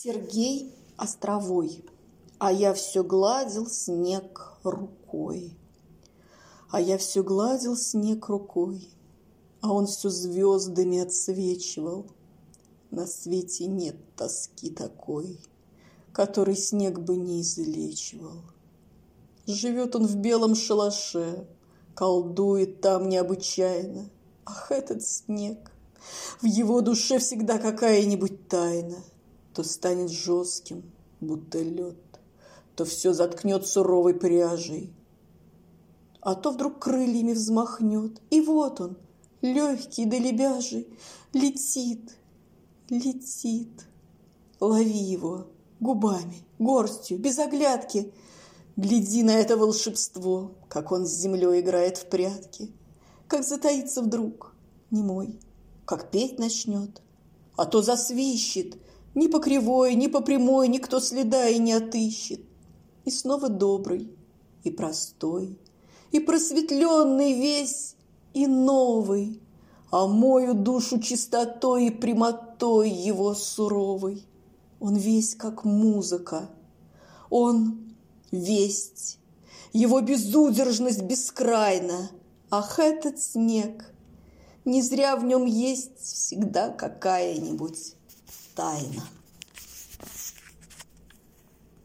Сергей Островой, а я все гладил снег рукой. А я все гладил снег рукой, а он все звездами отсвечивал. На свете нет тоски такой, который снег бы не излечивал. Живет он в белом шалаше, колдует там необычайно. Ах, этот снег! В его душе всегда какая-нибудь тайна — то станет жестким, будто лед, то все заткнет суровой пряжей, а то вдруг крыльями взмахнет, и вот он, легкий да лебяжий, летит, летит. Лови его губами, горстью, без оглядки. Гляди на это волшебство, как он с землей играет в прятки, как затаится вдруг, не мой, как петь начнет, а то засвищет, ни по кривой, ни по прямой никто следа и не отыщет. И снова добрый, и простой, и просветленный весь, и новый, а мою душу чистотой и прямотой его суровой. Он весь как музыка, он весть, его безудержность бескрайна. Ах, этот снег! Не зря в нем есть всегда какая-нибудь тайна.